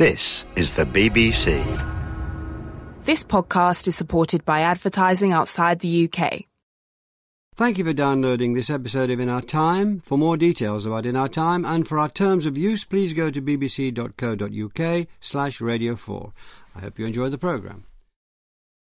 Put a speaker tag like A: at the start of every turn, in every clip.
A: This is the BBC.
B: This podcast is supported by advertising outside the UK.
C: Thank you for downloading this episode of In Our Time. For more details about In Our Time and for our terms of use, please go to bbc.co.uk slash radio 4. I hope you enjoy the programme.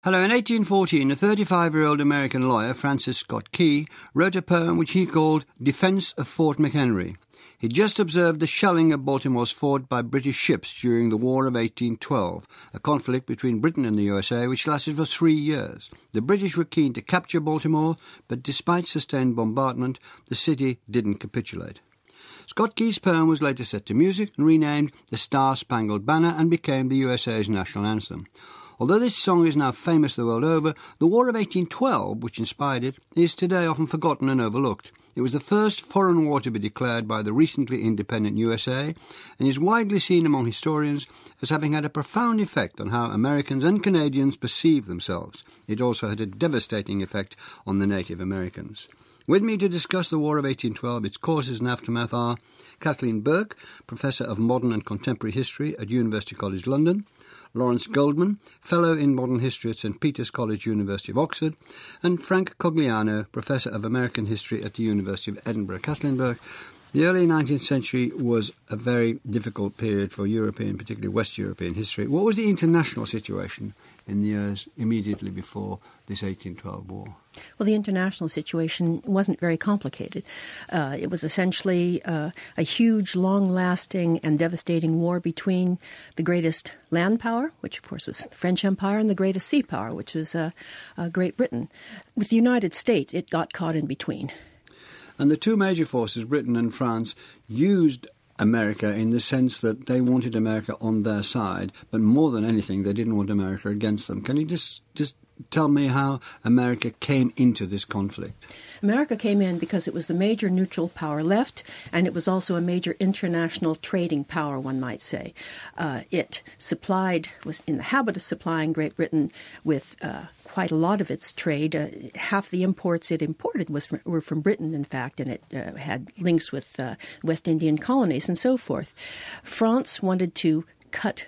C: Hello, in 1814, a 35-year-old American lawyer, Francis Scott Key, wrote a poem which he called Defence of Fort McHenry. He just observed the shelling of Baltimore's fort by British ships during the War of 1812, a conflict between Britain and the USA which lasted for three years. The British were keen to capture Baltimore, but despite sustained bombardment, the city didn't capitulate. Scott Key's poem was later set to music and renamed The Star Spangled Banner and became the USA's national anthem. Although this song is now famous the world over, the War of 1812, which inspired it, is today often forgotten and overlooked. It was the first foreign war to be declared by the recently independent USA and is widely seen among historians as having had a profound effect on how Americans and Canadians perceive themselves. It also had a devastating effect on the Native Americans. With me to discuss the War of 1812, its causes and aftermath are Kathleen Burk, Professor of Modern and Contemporary History at University College London, Lawrence Goldman, Fellow in Modern History at St Peter's College, University of Oxford, and Frank Cogliano, Professor of American History at the University of Edinburgh. Kathleen Burk, the early 19th century was a very difficult period for European, particularly West European history. What was the international situation in the years immediately before this 1812 war?
D: Well, the international situation wasn't very complicated. Uh, it was essentially uh, a huge, long lasting, and devastating war between the greatest land power, which of course was the French Empire, and the greatest sea power, which was uh, uh Great Britain. With the United States, it got caught in between.
C: And the two major forces, Britain and France, used America in the sense that they wanted America on their side, but more than anything, they didn't want America against them. Can you just just tell me how America came into this conflict?
D: America came in because it was the major neutral power left, and it was also a major international trading power, one might say. Uh, it supplied, was in the habit of supplying Great Britain with uh, quite a lot of its trade. Uh, half the imports it imported was from, were from Britain, in fact, and it uh, had links with uh, West Indian colonies and so forth. France wanted to cut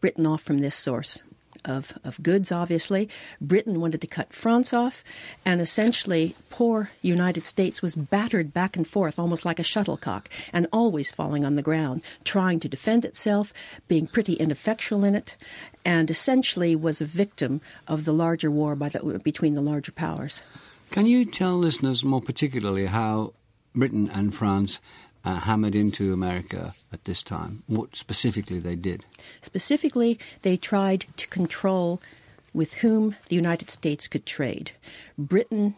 D: Britain off from this source of, of goods, obviously. Britain wanted to cut France off, and essentially, poor United States was battered back and forth almost like a shuttlecock and always falling on the ground, trying to defend itself, being pretty ineffectual in it, and essentially was a victim of the larger war the, between the larger powers.
C: Can you tell listeners more particularly how Britain and France uh, hammered into America at this time? What specifically they did?
D: Specifically, they tried to control with whom the United States could trade. Britain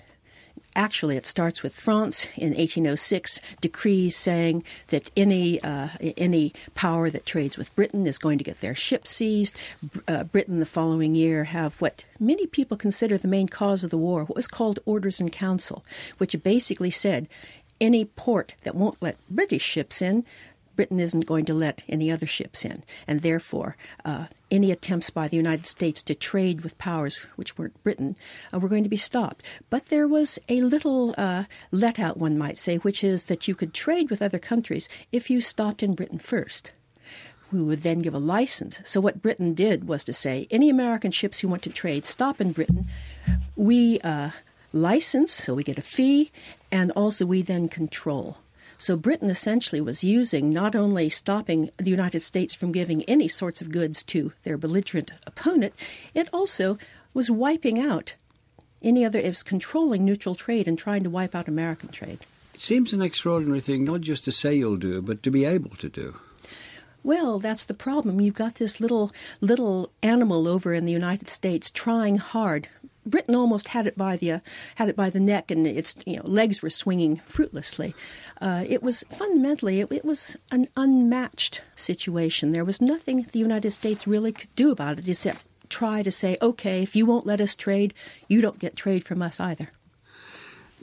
D: actually it starts with France in 1806 decrees saying that any uh, any power that trades with Britain is going to get their ships seized. Uh, Britain the following year have what many people consider the main cause of the war, what was called Orders in Council, which basically said any port that won't let British ships in, Britain isn't going to let any other ships in. And therefore, uh, any attempts by the United States to trade with powers which weren't Britain uh, were going to be stopped. But there was a little uh, let out, one might say, which is that you could trade with other countries if you stopped in Britain first. We would then give a license. So, what Britain did was to say any American ships who want to trade, stop in Britain. We uh, license, so we get a fee, and also we then control. So Britain essentially was using not only stopping the United States from giving any sorts of goods to their belligerent opponent, it also was wiping out any other, it was controlling neutral trade and trying to wipe out American trade.
C: It seems an extraordinary thing not just to say you'll do, but to be able to do.
D: Well, that's the problem. You've got this little little animal over in the United States trying hard Britain almost had it by the uh, had it by the neck, and its you know legs were swinging fruitlessly. Uh, it was fundamentally it, it, was an unmatched situation. There was nothing the United States really could do about it except try to say, okay, if you won't let us trade, you don't get trade from us either.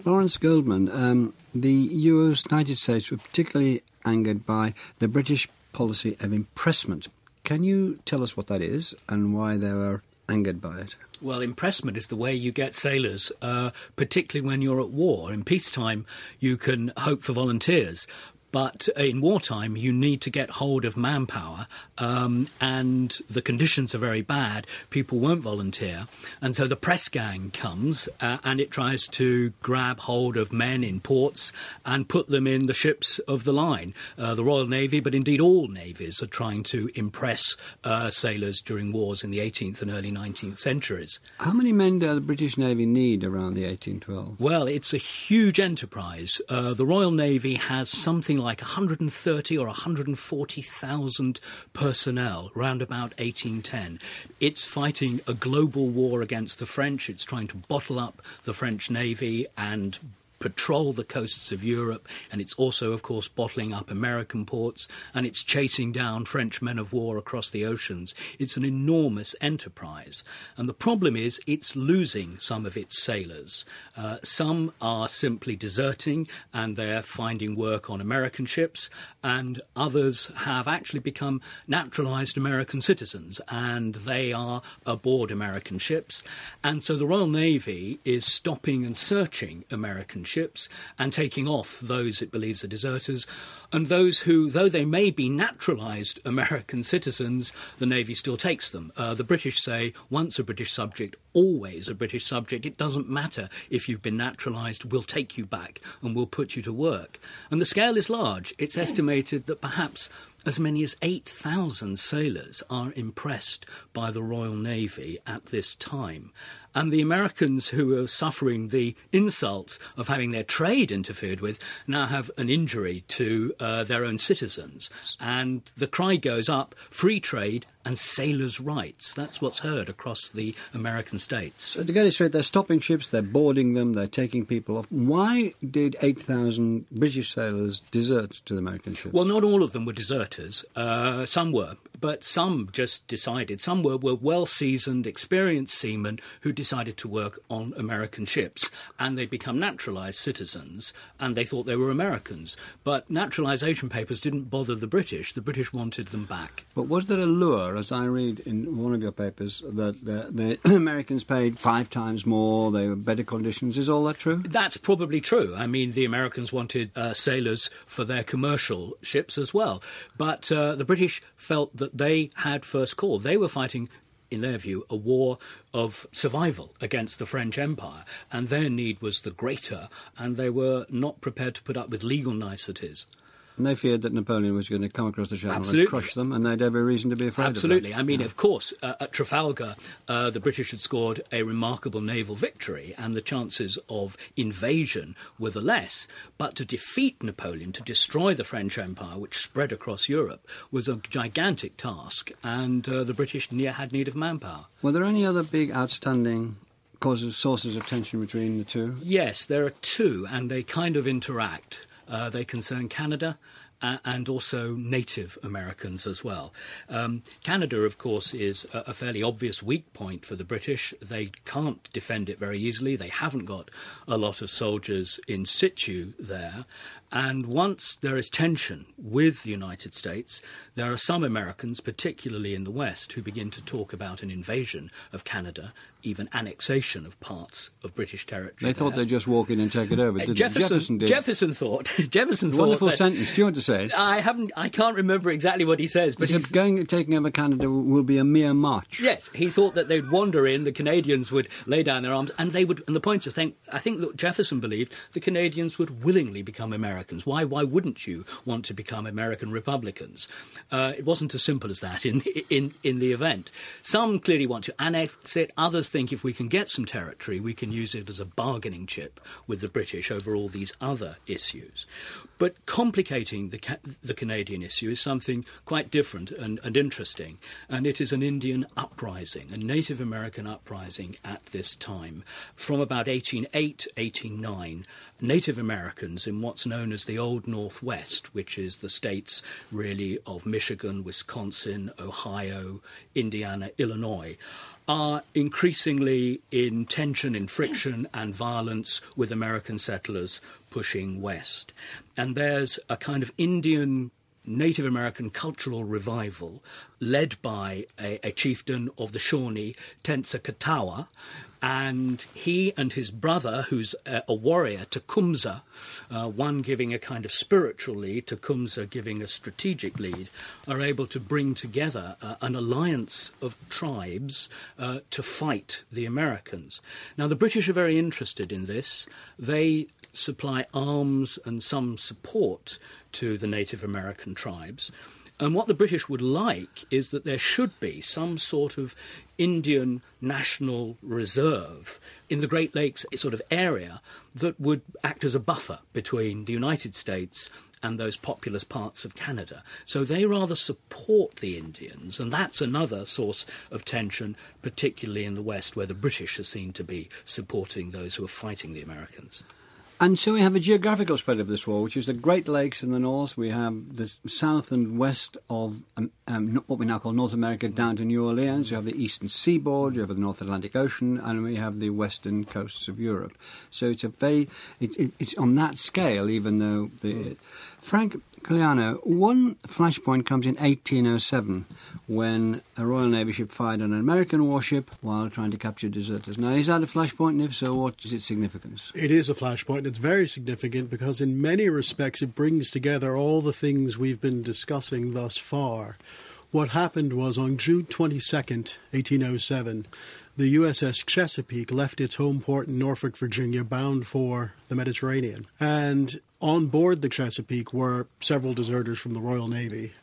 C: Lawrence Goldman, um, the US, United States were particularly angered by the British policy of impressment. Can you tell us what that is and why they were angered by it?
E: Well, impressment is the way you get sailors, uh, particularly when you're at war. In peacetime, you can hope for volunteers. But in wartime, you need to get hold of manpower, um, and the conditions are very bad. People won't volunteer. And so the press gang comes uh, and it tries to grab hold of men in ports and put them in the ships of the line. Uh, the Royal Navy, but indeed all navies, are trying to impress uh, sailors during wars in the 18th and early 19th centuries.
C: How many men does the British Navy need around the 1812?
E: Well, it's a huge enterprise. Uh, the Royal Navy has something like 130 or 140,000 personnel around about 1810. It's fighting a global war against the French. It's trying to bottle up the French Navy and patrol the coasts of Europe, and it's also, of course, bottling up American ports, and it's chasing down French men of war across the oceans. It's an enormous enterprise. And the problem is it's losing some of its sailors. Uh, some are simply deserting and they're finding work on American ships, and others have actually become naturalized American citizens, and they are aboard American ships. And so the Royal Navy is stopping and searching American ships and taking off those it believes are deserters, and those who, though they may be naturalised American citizens, the Navy still takes them. Uh, the British say once a British subject, always a British subject. It doesn't matter if you've been naturalised, we'll take you back and we'll put you to work. And the scale is large. It's estimated that perhaps as many as 8,000 sailors are impressed by the Royal Navy at this time. And the Americans who are suffering the insult of having their trade interfered with now have an injury to uh, their own citizens. And the cry goes up free trade and sailors' rights. That's what's heard across the American states.
C: So to get it straight, they're stopping ships, they're boarding them, they're taking people off. Why did 8,000 British sailors desert to the American ships?
E: Well, not all of them were deserters. Uh, some were, but some just decided. Some were, were well seasoned, experienced seamen who decided to work on American ships, and they'd become naturalised citizens, and they thought they were Americans. But naturalisation papers didn't bother the British. The British wanted them back.
C: But was there a lure, as I read in one of your papers, that the, the Americans paid five times more, they were better conditions? Is all that true?
E: That's probably true. I mean, the Americans wanted uh, sailors for their commercial ships as well. But uh, the British felt that they had first call. They were fighting in their view, a war of survival against the French Empire, and their need was the greater, and they were not prepared to put up with legal niceties.
C: And they feared that Napoleon was going to come across the channel
E: Absolutely.
C: and crush them, and they'd every reason to be afraid
E: Absolutely. I mean, of course, uh, at Trafalgar, uh, the British had scored a remarkable naval victory, and the chances of invasion were the less. But to defeat Napoleon, to destroy the French Empire, which spread across Europe, was a gigantic task, and uh, the British had need of manpower.
C: Were there any other big outstanding causes, sources of tension between the two?
E: Yes, there are two, and they kind of interact. Uh, they concern Canada uh, and also Native Americans as well. Um, Canada, of course, is a, a, fairly obvious weak point for the British. They can't defend it very easily. They haven't got a lot of soldiers in situ there. And once there is tension with the United States, there are some Americans, particularly in the West, who begin to talk about an invasion of Canada, even annexation of parts of British territory.
C: They thought
E: there.
C: they'd just walk in and take it over.
E: Uh,
C: Didn't
E: Jefferson,
C: Jefferson did.
E: Jefferson thought. Jefferson thought.
C: Wonderful sentence. Do you want to say it?
E: I haven't. I can't remember exactly what he says, but
C: He said
E: he's-
C: going taking over Canada will be a mere march.
E: Yes, he thought that they'd wander in, the Canadians would lay down their arms, and they would. And the point is, think, I think that Jefferson believed the Canadians would willingly become Americans. Why? Why wouldn't you want to become American Republicans? Uh, it wasn't as simple as that in in in the event. Some clearly want to annex it. Others think if we can get some territory, we can use it as a bargaining chip with the British over all these other issues. But complicating the ca- the Canadian issue is something quite different and, and interesting, and it is an Indian uprising, a Native American uprising at this time. From about 1808, 1809, Native Americans in what's known as the Old Northwest, which is the states really of Michigan, Wisconsin, Ohio, Indiana, Illinois, are increasingly in tension, in friction, and violence with American settlers pushing west. And there's a kind of Indian Native American cultural revival led by a, a chieftain of the Shawnee, Tenskwatawa, and he and his brother, who's a, warrior, Tecumseh, uh, one giving a kind of spiritual lead, Tecumseh giving a strategic lead, are able to bring together uh, an alliance of tribes uh, to fight the Americans. Now, the British are very interested in this. They supply arms and some support to the Native American tribes. And what the British would like is that there should be some sort of Indian national reserve in the Great Lakes sort of area that would act as a buffer between the United States and those populous parts of Canada. So they rather support the Indians, and that's another source of tension, particularly in the West, where the British are seen to be supporting those who are fighting the Americans.
C: And so we have a geographical spread of this war, which is the Great Lakes in the north. We have the south and west of um, um, what we now call North America down to New Orleans. You have the eastern seaboard, you have the North Atlantic Ocean, and we have the western coasts of Europe. So it's a very, it, it, it's on that scale, even though the. Mm. Frank Cogliano, one flashpoint comes in 1807 when a Royal Navy ship fired on an American warship while trying to capture deserters. Now, is that a flashpoint? And if so, what is its significance?
F: It is a flashpoint. It's very significant because, in many respects, it brings together all the things we've been discussing thus far. What happened was on June 22nd, 1807, the USS Chesapeake left its home port in Norfolk, Virginia, bound for the Mediterranean. And on board the Chesapeake were several deserters from the Royal Navy.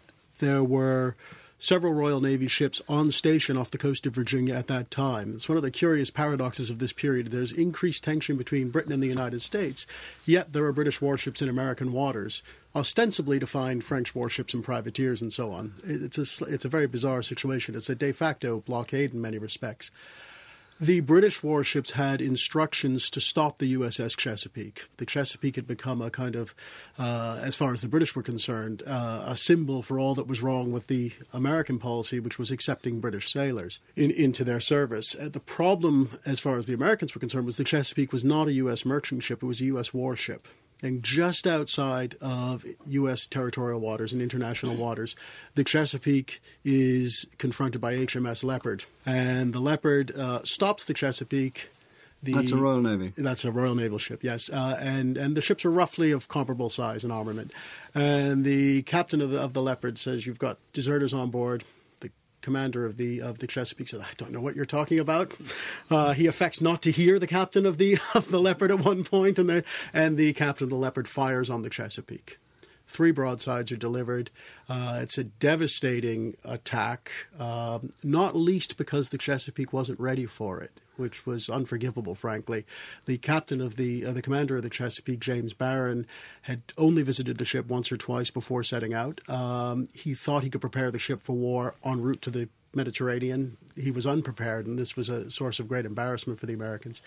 F: There were several Royal Navy ships on station off the coast of Virginia at that time. It's one of the curious paradoxes of this period. There's increased tension between Britain and the United States, yet there are British warships in American waters, ostensibly to find French warships and privateers and so on. It's a, it's a very bizarre situation. It's a de facto blockade in many respects. The British warships had instructions to stop the USS Chesapeake. The Chesapeake had become a kind of, uh, as far as the British were concerned, uh, a symbol for all that was wrong with the American policy, which was accepting British sailors in, into their service. Uh, the problem, as far as the Americans were concerned, was the Chesapeake was not a U.S. merchant ship, it was a U.S. warship and just outside of U.S. territorial waters and international waters, the Chesapeake is confronted by HMS Leopard, and the Leopard uh, stops the Chesapeake.
C: The, that's a Royal Navy.
F: That's a Royal Naval ship, yes. Uh, and and the ships are roughly of comparable size and armament. And the captain of the of the Leopard says, "You've got deserters on board commander of the of the Chesapeake said, "I don't know what you're talking about." Uh, he affects not to hear the captain of the of the Leopard at one point, and the and the captain of the Leopard fires on the Chesapeake. Three broadsides are delivered. Uh, it's a devastating attack, uh, not least because the Chesapeake wasn't ready for it which was unforgivable, frankly. The captain of the uh, the commander of the Chesapeake, James Barron, had only visited the ship once or twice before setting out. Um, he thought he could prepare the ship for war en route to the Mediterranean. He was unprepared, and this was a source of great embarrassment for the Americans.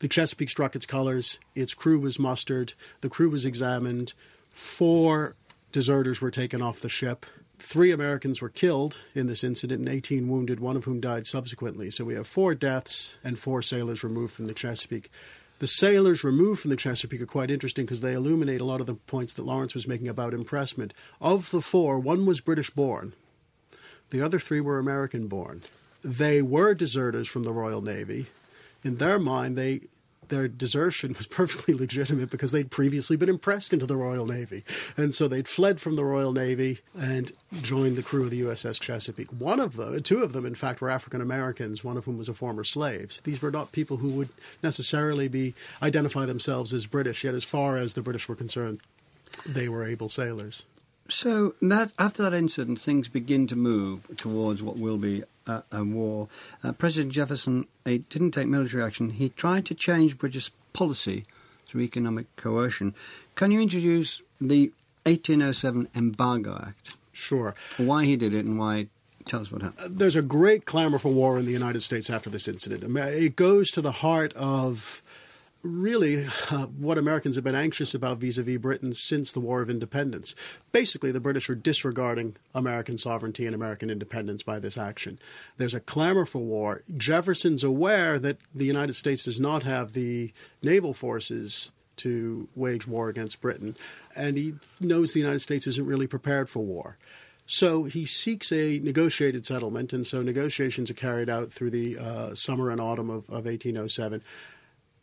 F: The Chesapeake struck its colors. Its crew was mustered. The crew was examined. Four deserters were taken off the ship. Three Americans were killed in this incident and 18 wounded, one of whom died subsequently. So we have four deaths and four sailors removed from the Chesapeake. The sailors removed from the Chesapeake are quite interesting because they illuminate a lot of the points that Lawrence was making about impressment. Of the four, one was British born, the other three were American born. They were deserters from the Royal Navy. In their mind, they their desertion was perfectly legitimate because they'd previously been impressed into the Royal Navy. And so they'd fled from the Royal Navy and joined the crew of the USS Chesapeake. One of them, two of them, in fact, were African Americans, one of whom was a former slave. These were not people who would necessarily be identify themselves as British, yet as far as the British were concerned, they were able sailors.
C: So that after that incident, things begin to move towards what will be a, a war. Uh, President Jefferson didn't take military action. He tried to change British policy through economic coercion. Can you introduce the 1807 Embargo Act?
F: Sure.
C: Why he did it and why Tell us what happened.
F: There's a great clamor for war in the United States after this incident. It goes to the heart of really uh, what Americans have been anxious about vis a vis Britain since the War of Independence. Basically, the British are disregarding American sovereignty and American independence by this action. There's a clamor for war. Jefferson's aware that the United States does not have the naval forces to wage war against Britain, and he knows the United States isn't really prepared for war. So he seeks a negotiated settlement, and so negotiations are carried out through the uh, summer and autumn of, of 1807.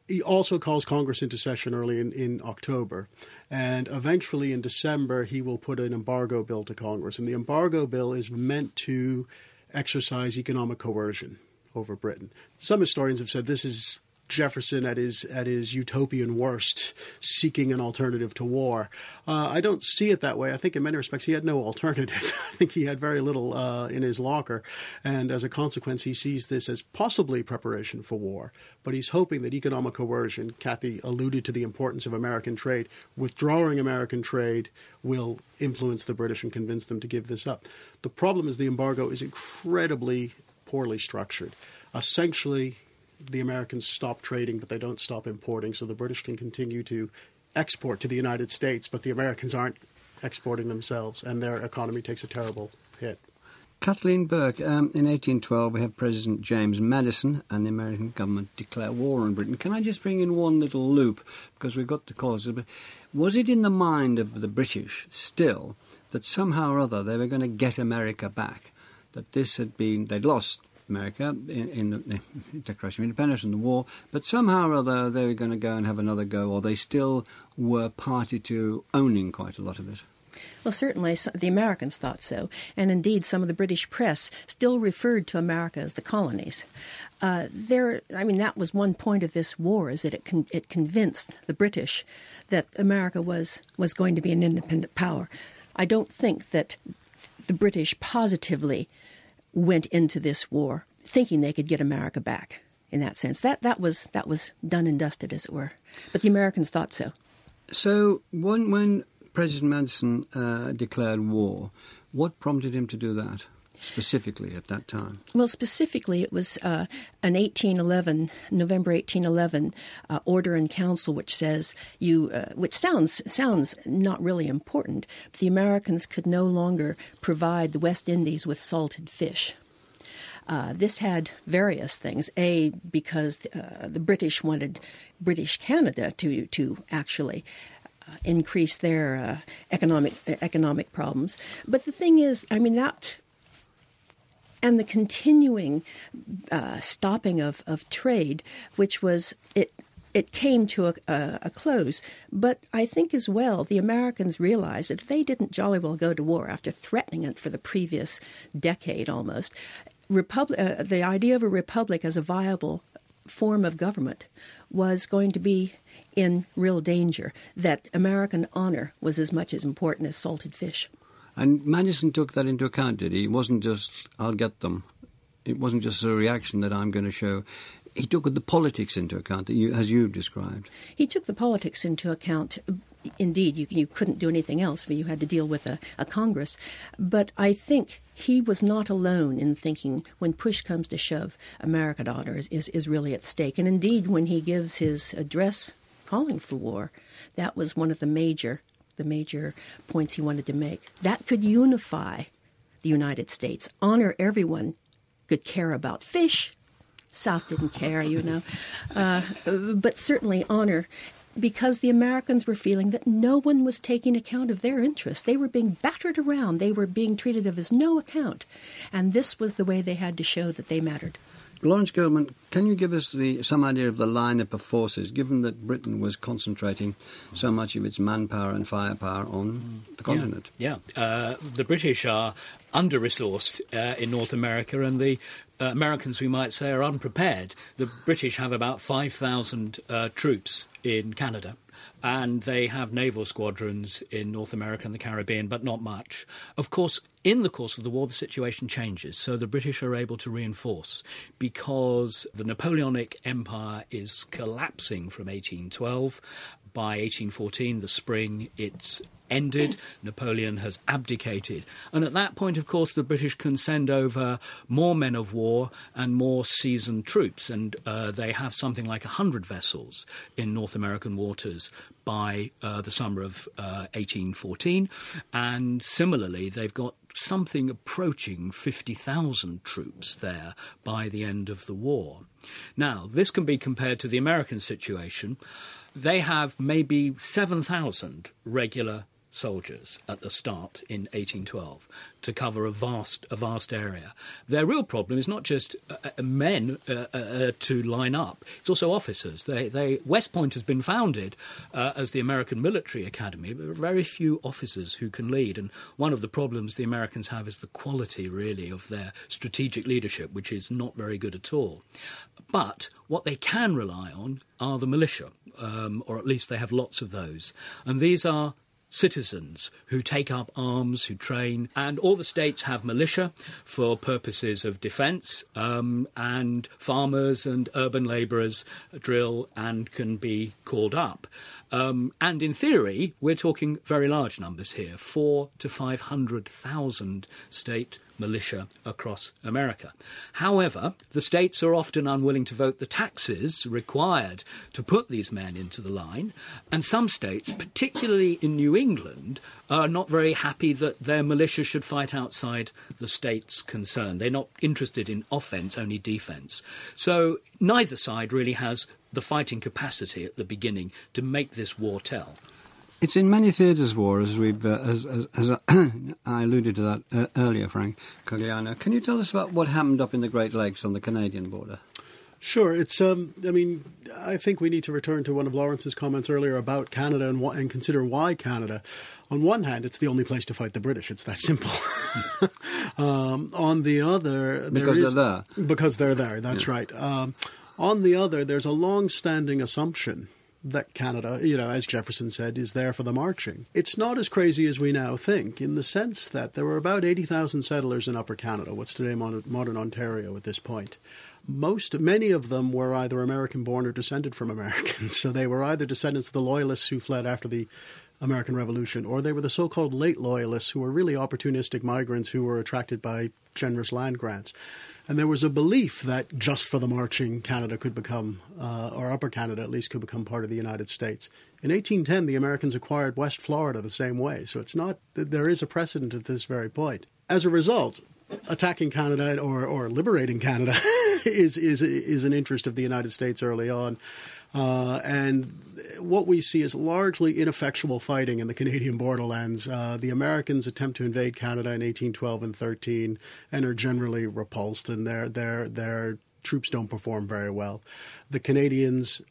F: He also calls Congress into session early in, in October. And eventually in December, he will put an embargo bill to Congress. And the embargo bill is meant to exercise economic coercion over Britain. Some historians have said this is Jefferson at his at his utopian worst, seeking an alternative to war. Uh, I don't see it that way. I think in many respects he had no alternative. I think he had very little uh, in his locker, and as a consequence, he sees this as possibly preparation for war. But he's hoping that economic coercion. Kathy alluded to the importance of American trade. Withdrawing American trade will influence the British and convince them to give this up. The problem is the embargo is incredibly poorly structured. Essentially, the Americans stop trading, but they don't stop importing, so the British can continue to export to the United States, but the Americans aren't exporting themselves, and their economy takes a terrible hit.
C: Kathleen Burk, um, in 1812, we have President James Madison and the American government declare war on Britain. Can I just bring in one little loop because we've got the cause? Was it in the mind of the British still that somehow or other they were going to get America back? That this had been, they'd lost America in, in the Declaration of Independence and the war, but somehow or other they were going to go and have another go, or they still were party to owning quite a lot of it.
D: Well, certainly the Americans thought so, and indeed some of the British press still referred to America as the colonies. Uh, there, I mean, that was one point of this war is that it con- it convinced the British that America was was going to be an independent power. I don't think that the British positively went into this war thinking they could get America back in that sense. That that was that was done and dusted, as it were. But the Americans thought so.
C: So when when President Madison uh, declared war, what prompted him to do that? Specifically at that time?
D: Well, specifically, it was uh, an 1811, November 1811 uh, order in council, which says you, uh, which sounds sounds not really important. But the Americans could no longer provide the West Indies with salted fish. Uh, this had various things. A, because uh, the British wanted British Canada to to actually uh, increase their uh, economic economic problems. But the thing is, I mean that. And the continuing uh, stopping of, of trade, which was it it came to a, a, a, close. But I think as well, the Americans realized that if they didn't jolly well go to war after threatening it for the previous decade almost, Republic, uh, the idea of a republic as a viable form of government was going to be in real danger, that American honor was as much as important as salted fish.
C: And Madison took that into account, did he? It wasn't just, I'll get them. It wasn't just a reaction that I'm going to show. He took the politics into account, you, as you've described.
D: He took the politics into account. Indeed, you, you couldn't do anything else, but you had to deal with a, a Congress. But I think he was not alone in thinking when push comes to shove, American honor is, is really at stake. And indeed, when he gives his address calling for war. That was one of the major the major points he wanted to make. That could unify the United States, honor everyone could care about fish. South didn't care, you know, uh, but certainly honor because the Americans were feeling that no one was taking account of their interests. They were being battered around. They were being treated of as no account. And this was the way they had to show that they mattered.
C: Lawrence Goldman, can you give us the, some idea of the lineup of forces, given that Britain was concentrating so much of its manpower and firepower on the continent?
E: Yeah, yeah. Uh, the British are under resourced uh, in North America, and the uh, Americans, we might say, are unprepared. The British have about 5,000 uh, troops in Canada and they have naval squadrons in North America and the Caribbean, but not much. Of course, in the course of the war, the situation changes, so the British are able to reinforce because the Napoleonic Empire is collapsing from 1812. By 1814, the spring, it's ended. Napoleon has abdicated. And at that point, of course, the British can send over more men of war and more seasoned troops. And uh, they have something like 100 vessels in North American waters by uh, the summer of uh, 1814. And similarly, they've got something approaching 50,000 troops there by the end of the war. Now, this can be compared to the American situation. They have maybe 7,000 regular soldiers at the start in 1812 to cover a vast a vast area. Their real problem is not just uh, uh men uh, uh, uh, to line up; it's also officers. They, they West Point has been founded uh, as the American Military Academy, but very few officers who can lead. And one of the problems the Americans have is the quality, really, of their strategic leadership, which is not very good at all. But what they can rely on are the militia, um, or at least they have lots of those, and these are citizens who take up arms, who train, and all the states have militia for purposes of defence, um, and farmers and urban labourers drill and can be called up. Um, and in theory, we're talking very large numbers here four to 500,000 state militia across America. However, the states are often unwilling to vote the taxes required to put these men into the line, and some states, particularly in New England, are not very happy that their militia should fight outside the state's concern. They're not interested in offence, only defence. So neither side really has the fighting capacity at the beginning to make this war tell.
C: It's in many theatres of war, as we've uh, as, as, as I alluded to that uh, earlier, Frank Cogliano. Can you tell us about what happened up in the Great Lakes on the Canadian border?
F: Sure. It's. Um, I mean, I think we need to return to one of Lawrence's comments earlier about Canada and, and consider why Canada. On one hand, it's the only place to fight the British. It's that simple. um, on the other,
C: because they're there.
F: Because they're there. That's yeah. right. Um, on the other, there's a long-standing assumption that Canada, you know, as Jefferson said, is there for the marching. It's not as crazy as we now think, in the sense that there were about 80,000 settlers in Upper Canada, what's today modern Ontario at this point. Most, many of them were either American born or descended from Americans. So they were either descendants of the Loyalists who fled after the American Revolution, or they were the so called late Loyalists who were really opportunistic migrants who were attracted by generous land grants. And there was a belief that just for the marching, Canada could become, uh, or Upper Canada at least, could become part of the United States. In 1810, the Americans acquired West Florida the same way. So it's not, that there is a precedent at this very point. As a result, attacking Canada or, or liberating Canada is, is, is an interest of the United States early on. Uh, and what we see is largely ineffectual fighting in the Canadian borderlands. Uh, the Americans attempt to invade Canada in 1812 and 13 and are generally repulsed, and their their their troops don't perform very well. The Canadians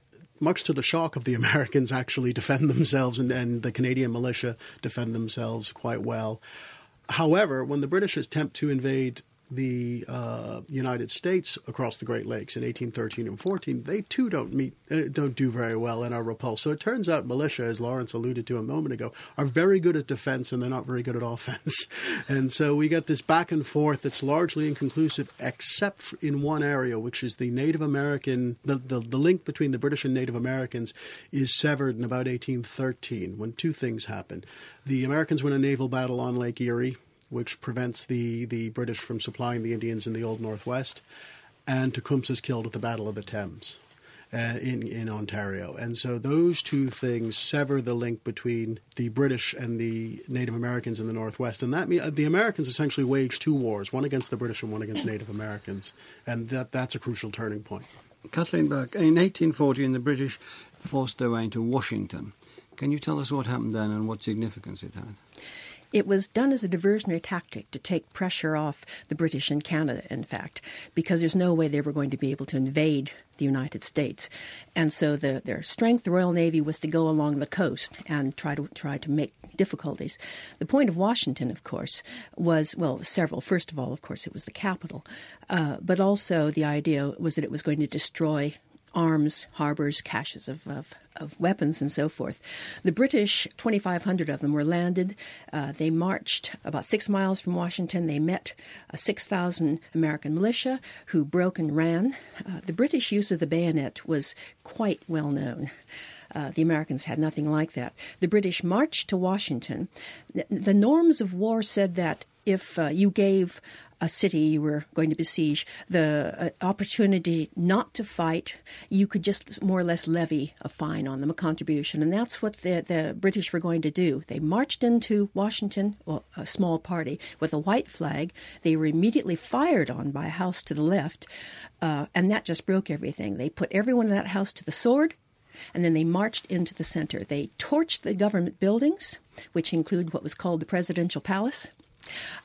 F: much to the shock of the Americans, actually defend themselves, and, and, the Canadian militia defend themselves quite well. However, when the British attempt to invade the uh, United States across the Great Lakes in 1813 and 14, they too don't meet, uh, don't do very well and are repulsed. So it turns out militia, as Lawrence alluded to a moment ago, are very good at defense and they're not very good at offense. and so we get this back and forth that's largely inconclusive, except in one area, which is the Native American, the, the, the link between the British and Native Americans is severed in about 1813 when two things happen. The Americans win a naval battle on Lake Erie which prevents the, the British from supplying the Indians in the Old Northwest. And Tecumseh is killed at the Battle of the Thames. Uh, in in Ontario, and so those two things sever the link between the British and the Native Americans in the Northwest, and that the Americans essentially waged two wars: one against the British and one against Native Americans, and that that's a crucial turning point.
C: Kathleen Burk, in 1814, the British forced their way into Washington. Can you tell us what happened then and what significance it had?
D: It was done as a diversionary tactic to take pressure off the British in Canada, in fact, because there's no way they were going to be able to invade the United States. And so the, their strength, the Royal Navy, was to go along the coast and try to try to make difficulties. The point of Washington, of course, was well several. First of all, of course, it was the capital, uh, but also the idea was that it was going to destroy arms, harbors, caches of, of, of, weapons, and so forth. The British, 2,500 of them, were landed. Uh, they marched about six miles from Washington. They met a 6,000 American militia who broke and ran. Uh, the British use of the bayonet was quite well known. Uh, the Americans had nothing like that. The British marched to Washington. The, the norms of war said that if uh, you gave a city you were going to besiege, the uh, opportunity not to fight, you could just more or less levy a fine on them, a contribution. And that's what the, the British were going to do. They marched into Washington, well, a small party, with a white flag. They were immediately fired on by a house to the left, uh, and that just broke everything. They put everyone in that house to the sword. And then they marched into the center. They torched the government buildings, which include what was called the Presidential Palace.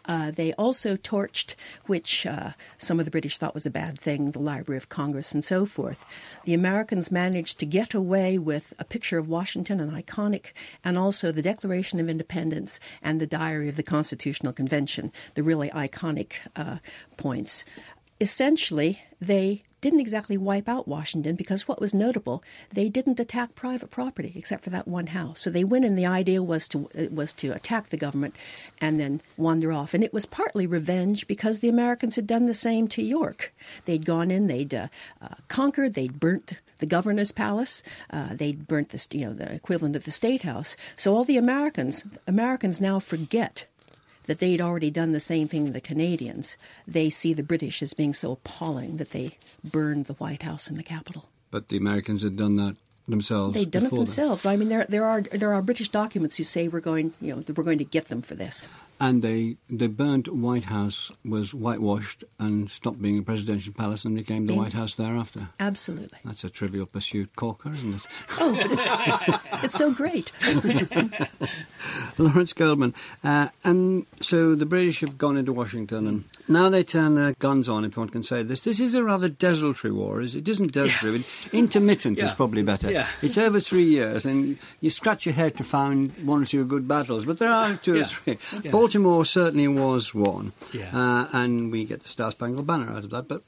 D: Uh, they also torched, which uh, some of the British thought was a bad thing, the Library of Congress and so forth. The Americans managed to get away with a picture of Washington, an iconic, and also the Declaration of Independence and the Diary of the Constitutional Convention, the really iconic uh, points. Essentially, they didn't exactly wipe out Washington because what was notable, they didn't attack private property except for that one house. So they went and the idea was to was to attack the government and then wander off. And it was partly revenge because the Americans had done the same to York. They'd gone in, they'd uh, uh, conquered, they'd burnt the governor's palace. Uh, they'd burnt the you know the equivalent of the state house. So all the Americans Americans now forget that they'd already done the same thing to the Canadians. They see the British as being so appalling that they burned the White House and the Capitol.
C: But the Americans had done that themselves.
D: They'd done it themselves. I mean, there there are there are British documents who say we're going, you know, we're going to get them for this.
C: And they the burnt White House was whitewashed and stopped being a presidential palace and became the White House thereafter.
D: Absolutely.
C: That's a trivial pursuit corker, isn't it?
D: Oh, but it's, it's so great.
C: Lawrence Goldman. Uh, and so the British have gone into Washington and now they turn their guns on, if one can say this. This is a rather desultory war. is It isn't desultory, but intermittent is probably better.
E: Yeah.
C: It's over three years and you scratch your head to find one or two good battles, but there are two or
E: Yeah.
C: three. Baltimore certainly was one.
E: Yeah.
C: Uh, and we get the Star Spangled Banner out of that, but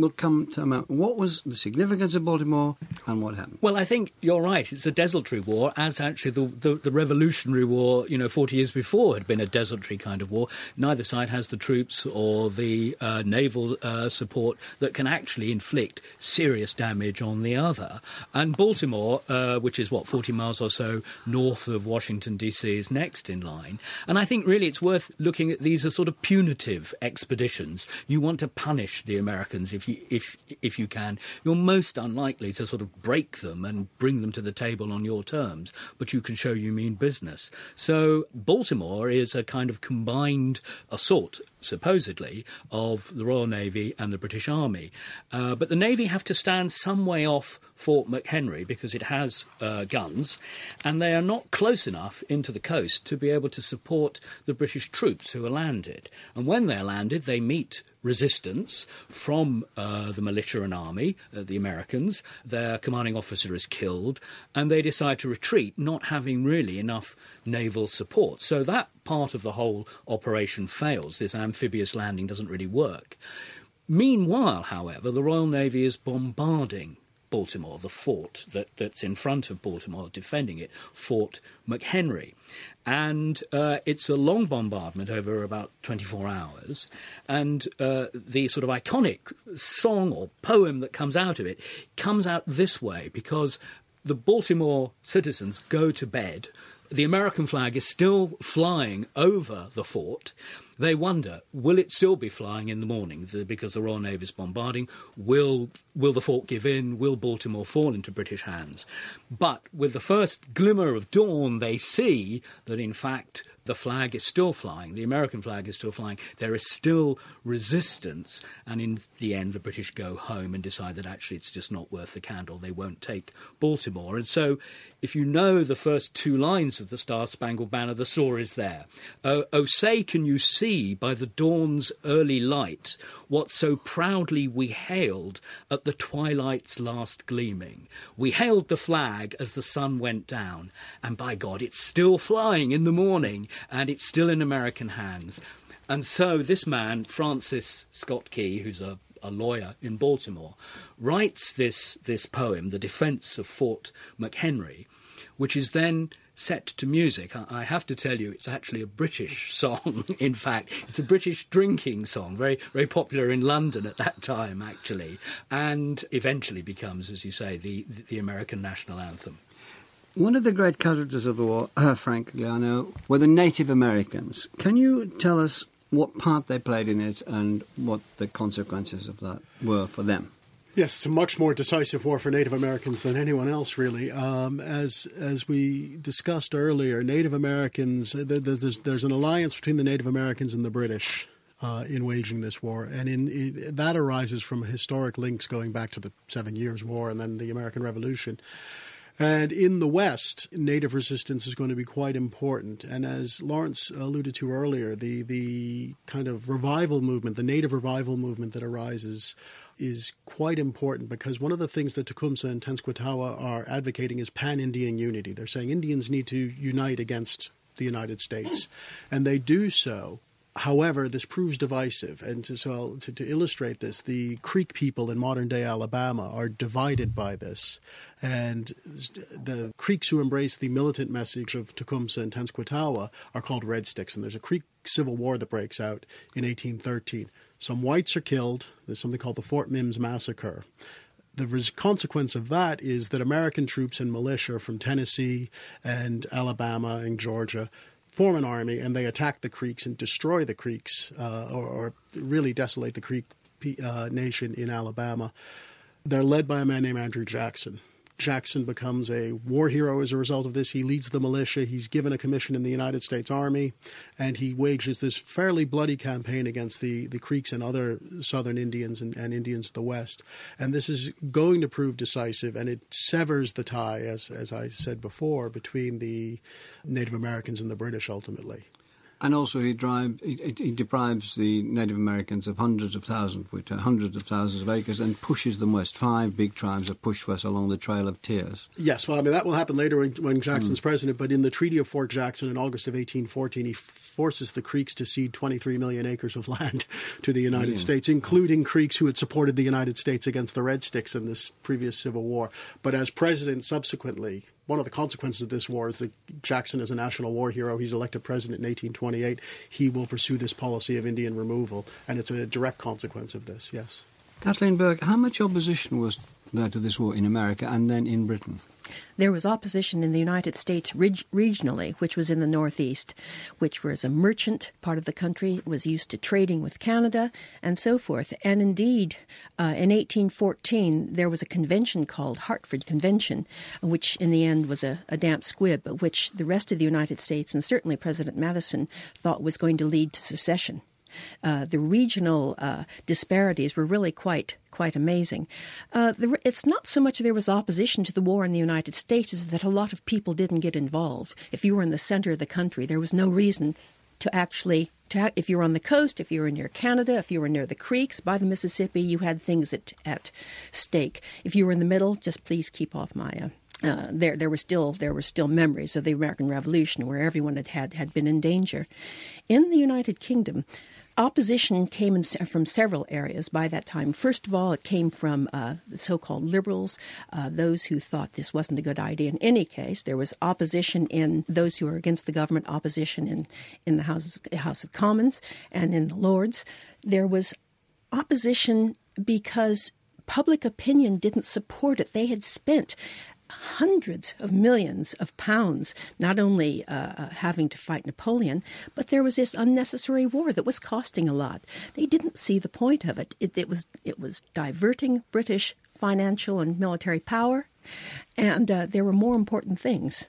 C: we'll come to um, what was the significance of Baltimore and what happened.
E: Well, I think you're right. It's a desultory war, as actually the, the, the Revolutionary War, you know, 40 years before had been a desultory kind of war. Neither side has the troops or the uh, naval uh, support that can actually inflict serious damage on the other. And Baltimore, uh, which is what, 40 miles or so north of Washington, D.C., is next in line. And I think really it's worth looking at these as sort of punitive expeditions. You want to punish the Americans if you, if, if you can. You're most unlikely to sort of break them and bring them to the table on your terms, but you can show you mean business. So Baltimore is a kind of combined assault supposedly, of the Royal Navy and the British Army. Uh, but the Navy have to stand some way off Fort McHenry because it has uh, guns, and they are not close enough into the coast to be able to support the British troops who are landed. And when they're landed, they meet resistance from uh, the militia and army, uh, the Americans. Their commanding officer is killed, and they decide to retreat, not having really enough naval support. So that part of the whole operation fails. This amphibious landing doesn't really work. Meanwhile, however, the Royal Navy is bombarding Baltimore, the fort that, that's in front of Baltimore, defending it, Fort McHenry. And uh, it's a long bombardment over about 24 hours. And uh, the sort of iconic song or poem that comes out of it comes out this way because the Baltimore citizens go to bed. The American flag is still flying over the fort. They wonder, will it still be flying in the morning because the Royal Navy is bombarding? Will will the fort give in? Will Baltimore fall into British hands? But with the first glimmer of dawn, they see that in fact the flag is still flying. The American flag is still flying. There is still resistance, and in the end, the British go home and decide that actually it's just not worth the candle. They won't take Baltimore. And so, if you know the first two lines of the Star Spangled Banner, the story's there. Oh, oh, say, can you see by the dawn's early light what so proudly we hailed at the twilight's last gleaming? We hailed the flag as the sun went down, and by God, it's still flying in the morning, and it's still in American hands. And so this man, Francis Scott Key, who's a, a lawyer in Baltimore, writes this, this poem, The Defence of Fort McHenry, which is then set to music. I, I have to tell you, it's actually a British song, in fact. It's a British drinking song, very, very popular in London at that time, actually, and eventually becomes, as you say, the, the American national anthem.
C: One of the great casualties of the war, uh, Frank Cogliano, were the Native Americans. Can you tell us what part they played in it and what the consequences of that were for them.
F: Yes, it's a much more decisive war for Native Americans than anyone else, really. Um, as as we discussed earlier, Native Americans there's there's an alliance between the Native Americans and the British uh, in waging this war, and in, in, that arises from historic links going back to the Seven Years' War and then the American Revolution. And in the West, native resistance is going to be quite important. And as Lawrence alluded to earlier, the, the kind of revival movement, the native revival movement that arises, is quite important because one of the things that Tecumseh and Tenskwatawa are advocating is pan Indian unity. They're saying Indians need to unite against the United States. And they do so However, this proves divisive, and to, so to, to, illustrate this, the Creek people in modern day Alabama are divided by this, and the Creeks who embrace the militant message of Tecumseh and Tenskwatawa are called Red Sticks, and there's a Creek civil war that breaks out in 1813. Some whites are killed. There's something called the Fort Mims massacre. The consequence of that is that American troops and militia from Tennessee and Alabama and Georgia form an army and they attack the Creeks and destroy the Creeks, uh, or, or, really desolate the Creek uh, nation in Alabama. They're led by a man named Andrew Jackson. Jackson becomes a war hero as a result of this. He leads the militia. He's given a commission in the United States Army, and he wages this fairly bloody campaign against the, the Creeks and other southern Indians and, and Indians of the West. And this is going to prove decisive, and it severs the tie, as, as I said before, between the Native Americans and the British ultimately.
C: And also, he, drive, he, he, deprives the Native Americans of hundreds of thousands, which are hundreds of thousands of acres, and pushes them west. Five big tribes are pushed west along the Trail of Tears.
F: Yes, well, I mean, that will happen later when, when Jackson's mm. president, but in the Treaty of Fort Jackson in August of 1814, he forces the Creeks to cede 23 million acres of land to the United States, including Creeks who had supported the United States against the Red Sticks in this previous Civil War. But as president subsequently, one of the consequences of this war is that Jackson is a national war hero. He's elected president in 1828. He will pursue this policy of Indian removal, and it's a direct consequence of this, yes.
C: Kathleen Burk, how much opposition was there to this war in America and then in Britain?
D: There was opposition in the United States reg- regionally, which was in the Northeast, which was a merchant part of the country, was used to trading with Canada, and so forth. And indeed, uh, in 1814, there was a convention called Hartford Convention, which in the end was a, a damp squib, which the rest of the United States, and certainly President Madison, thought was going to lead to secession. Uh, the regional uh, disparities were really quite quite amazing. Uh, it's not so much there was opposition to the war in the United States as that a lot of people didn't get involved. If you were in the center of the country, there was no reason to actually to, if you were on the coast, if you were near Canada, if you were near the creeks by the Mississippi, you had things at, at stake. If you were in the middle, just please keep off my uh, uh, there there were still there were still memories of the American Revolution where everyone had, had had been in danger. In the United Kingdom, opposition came from several areas by that time. First of all, it came from uh, the so called liberals, uh, those who thought this wasn't a good idea in any case. There was opposition in those who were against the government, opposition in, in the House, House of Commons and in the Lords. There was opposition because public opinion didn't support it. They had spent hundreds of millions of pounds, not only uh, uh, having to fight Napoleon, but there was this unnecessary war that was costing a lot. They didn't see the point of it. It, it was it was diverting British financial and military power, and uh, there were more important things.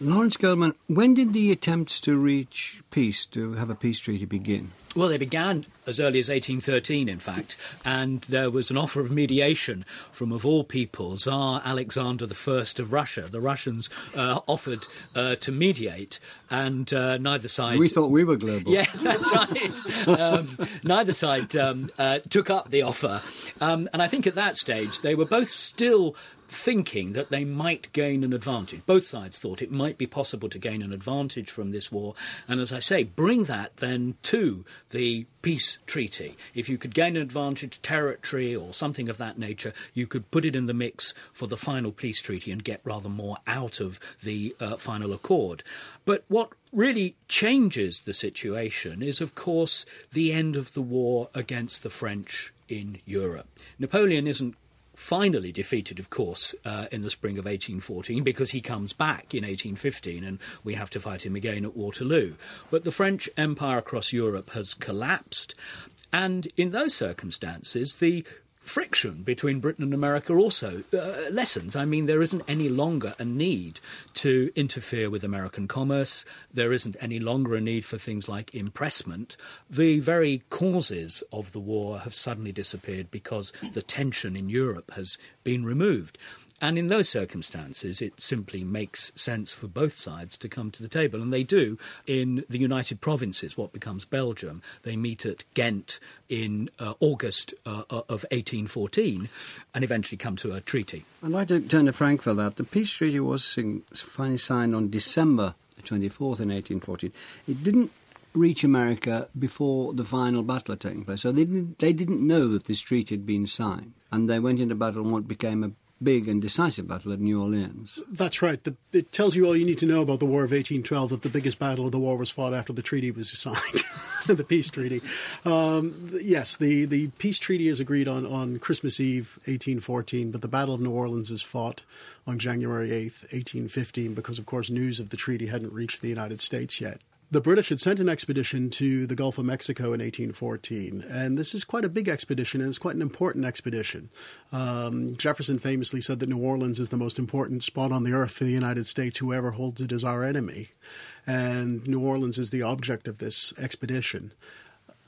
C: Lawrence Goldman, when did the attempts to reach peace, to have a peace treaty, begin?
E: Well, they began as early as 1813, in fact, and there was an offer of mediation from, of all people, Tsar Alexander I of Russia. The Russians uh, offered uh, to mediate, and uh, neither side.
C: We thought we were global.
E: Yes, that's right. um, neither side um, uh, took up the offer, um, and I think at that stage they were both still thinking that they might gain an advantage. Both sides thought it might be possible to gain an advantage from this war, and as I say, bring that then to the peace treaty. If you could gain an advantage, territory or something of that nature, you could put it in the mix for the final peace treaty and get rather more out of the uh, final accord. But what really changes the situation is, of course, the end of the war against the French in Europe. Napoleon isn't finally defeated, of course, uh, in the spring of 1814 because he comes back in 1815 and we have to fight him again at Waterloo. But the French Empire across Europe has collapsed. And in those circumstances, the friction between Britain and America also uh, lessens. I mean, there isn't any longer a need to interfere with American commerce. There isn't any longer a need for things like impressment. The very causes of the war have suddenly disappeared because the tension in Europe has been removed. And in those circumstances, it simply makes sense for both sides to come to the table. And they do in the United Provinces, what becomes Belgium. They meet at Ghent in uh, August uh, of 1814 and eventually come to a treaty.
C: I'd like to turn to Frank for that. The peace treaty was finally signed on December 24th in 1814. It didn't reach America before the final battle had taken place. So they didn't, they didn't know that this treaty had been signed. And they went into battle on what became a big and decisive battle at New Orleans.
F: That's right. The, it tells you all you need to know about the War of 1812 that the biggest battle of the war was fought after the treaty was signed, the peace treaty. Um, yes, the, the peace treaty is agreed on on Christmas Eve, 1814, but the Battle of New Orleans is fought on January 8th, 1815, because, of course, news of the treaty hadn't reached the United States yet the British had sent an expedition to the Gulf of Mexico in 1814, and this is quite a big expedition, and it's quite an important expedition. Um, Jefferson famously said that New Orleans is the most important spot on the earth for the United States. Whoever holds it is our enemy, and New Orleans is the object of this expedition.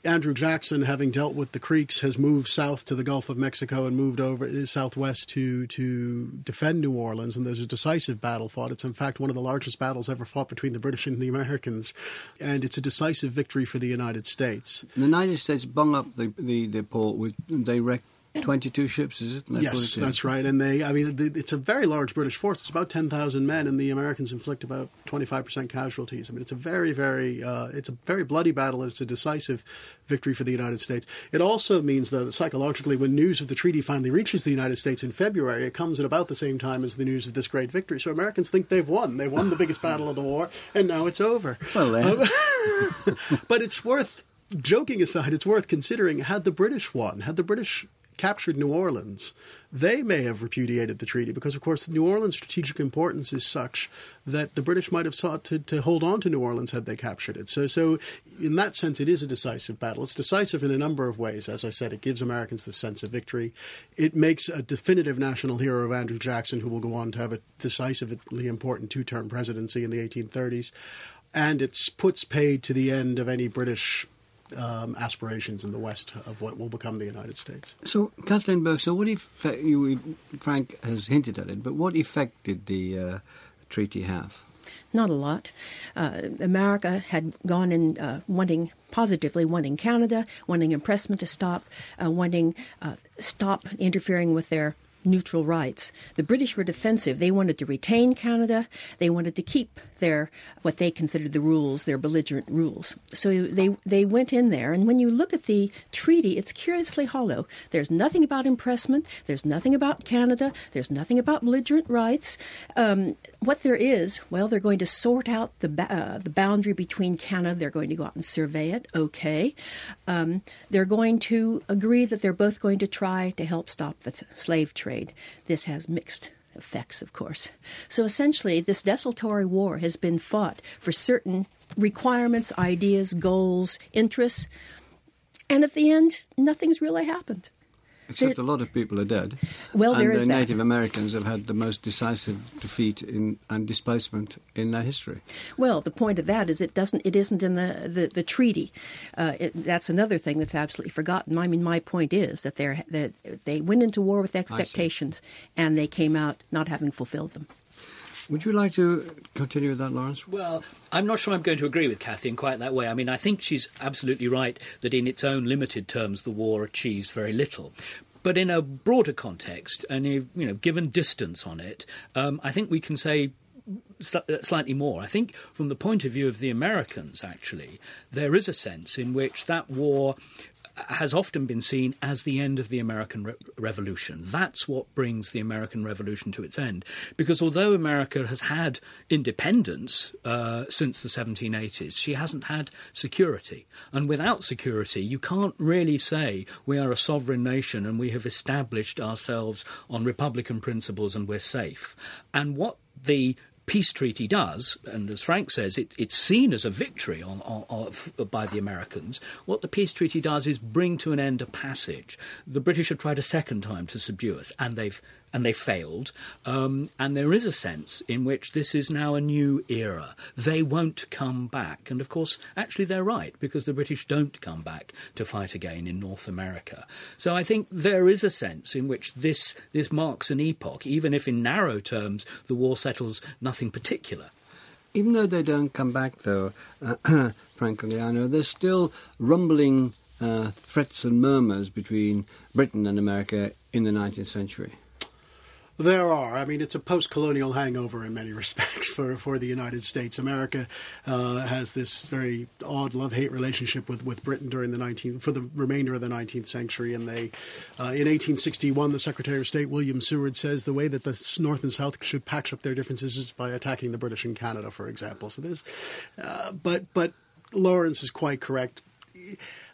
F: Andrew Jackson, having dealt with the Creeks, has moved south to the Gulf of Mexico and moved over uh, southwest to to defend New Orleans. And there's a decisive battle fought. It's in fact one of the largest battles ever fought between the British and the Americans, and it's a decisive victory for the United States.
C: The United States bung up the the, the port with wrecked 22 ships, is it?
F: That's yes, that's right. And they, I mean, it's a very large British force. It's about 10,000 men, and the Americans inflict about 25% casualties. I mean, it's a very, very, uh, it's a very bloody battle, and it's a decisive victory for the United States. It also means, though, that psychologically, when news of the treaty finally reaches the United States in February, it comes at about the same time as the news of this great victory. So Americans think they've won. They won the biggest battle of the war, and now it's over.
C: Well.
F: Um, but it's worth joking aside, it's worth considering had the British won, had the British captured New Orleans, they may have repudiated the treaty because, of course, New Orleans' strategic importance is such that the British might have sought to, to hold on to New Orleans had they captured it. So, so, in that sense, it is a decisive battle. It's decisive in a number of ways. As I said, it gives Americans the sense of victory. It makes a definitive national hero of Andrew Jackson, who will go on to have a decisively important two term presidency in the 1830s. And it puts paid to the end of any British um, aspirations in the West of what will become the United States.
C: So, Kathleen Burk, so what effect, you, Frank has hinted at it, but what effect did the uh, treaty have?
D: Not a lot. Uh, America had gone in uh, wanting positively wanting Canada, wanting impressment to stop, uh, wanting uh, stop interfering with their neutral rights. The British were defensive. They wanted to retain Canada. They wanted to keep their what they considered the rules, their belligerent rules. So they they went in there, and when you look at the treaty, it's curiously hollow. There's nothing about impressment. There's nothing about Canada. There's nothing about belligerent rights. Um, what there is, well, they're going to sort out the uh, the boundary between Canada. They're going to go out and survey it. Okay, um, they're going to agree that they're both going to try to help stop the slave trade. This has mixed effects, of course. So essentially, this desultory war has been fought for certain requirements, ideas, goals, interests, and at the end, nothing's really happened.
C: Except there, a lot of people are dead.
D: Well,
C: and
D: there is
C: the
D: that.
C: Native Americans have had the most decisive defeat in, and displacement in their history.
D: Well, the point of that is it doesn't. It isn't in the the, the treaty. Uh, it, that's another thing that's absolutely forgotten. I mean, my point is that they that they went into war with expectations, and they came out not having fulfilled them.
C: Would you like to continue with that, Lawrence?
E: Well, I'm not sure I'm going to agree with Kathy in quite that way. I mean, I think she's absolutely right that in its own limited terms, the war achieves very little. But in a broader context, and you know, given distance on it, um, I think we can say slightly more. I think, from the point of view of the Americans, actually, there is a sense in which that war has often been seen as the end of the American Re- Revolution. That's what brings the American Revolution to its end. Because although America has had independence uh, since the 1780s, she hasn't had security. And without security, you can't really say we are a sovereign nation and we have established ourselves on republican principles and we're safe. And what the peace treaty does, and as Frank says, it, it's seen as a victory on, on, on, by the Americans. What the peace treaty does is bring to an end a passage. The British have tried a second time to subdue us, and they've and they failed. Um, and there is a sense in which this is now a new era. They won't come back. And of course, actually, they're right, because the British don't come back to fight again in North America. So I think there is a sense in which this, this marks an epoch, even if in narrow terms the war settles nothing particular.
C: Even though they don't come back, though, uh, Cogliano, there's still rumbling uh, threats and murmurs between Britain and America in the 19th century.
F: There are. I mean, it's a post-colonial hangover in many respects for, for the United States. America uh, has this very odd love-hate relationship with, with Britain during the 19th for the remainder of the 19th century. And they, uh, in 1861, the Secretary of State William Seward says the way that the North and South should patch up their differences is by attacking the British in Canada, for example. So there's, uh, but but Lawrence is quite correct.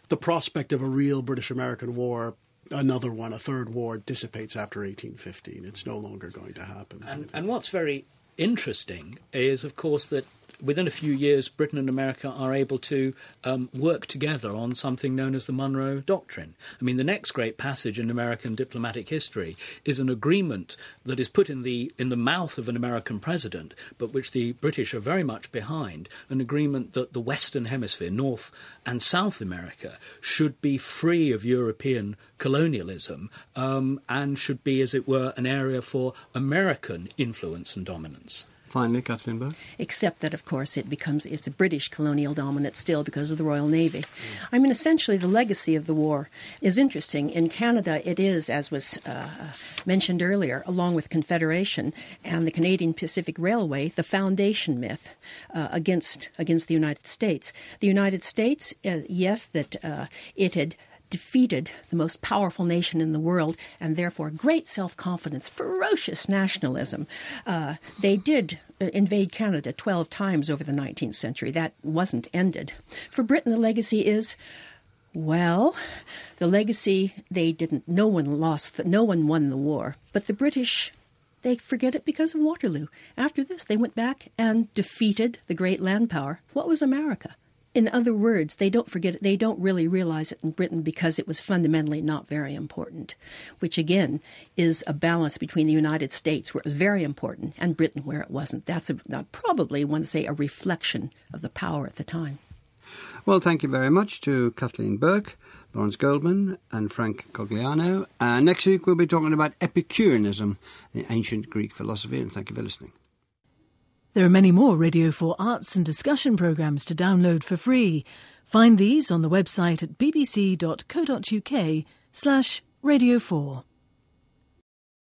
F: The prospect of a real British-American war another one, a third war, dissipates after 1815. It's no longer going to happen.
E: And, and what's very interesting is, of course, that within a few years, Britain and America are able to um, work together on something known as the Monroe Doctrine. I mean, the next great passage in American diplomatic history is an agreement that is put in the in the mouth of an American president, but which the British are very much behind. An agreement that the Western Hemisphere, North and South America, should be free of European colonialism um, and should be, as it were, an area for American influence and dominance.
C: Finally.
D: Except that, of course, it becomes it's a British colonial dominance still because of the Royal Navy. Mm. I mean, essentially, the legacy of the war is interesting. In Canada, it is, as was uh, mentioned earlier, along with Confederation and the Canadian Pacific Railway, the foundation myth uh, against against the United States. The United States, uh, yes, that uh, it had defeated the most powerful nation in the world and therefore great self confidence, ferocious nationalism. Uh, they did invade Canada 12 times over the 19th century. That wasn't ended. For Britain, the legacy is. Well, the legacy they didn't. No one lost. No one won the war, but the British they forget it because of Waterloo. After this, they went back and defeated the great land power. What was America? In other words, they don't forget it. They don't really realize it in Britain because it was fundamentally not very important, which again is a balance between the United States, where it was very important, and Britain, where it wasn't. That's a, probably, one say, a reflection of the power at the time.
C: Well, thank you very much to Kathleen Burk, Lawrence Goldman, and Frank Cogliano. Uh, next week, we'll be talking about Epicureanism, the ancient Greek philosophy, and thank you for listening.
G: There are many more Radio 4 arts and discussion programmes to download for free. Find these on the website at bbc.co.uk slash Radio 4.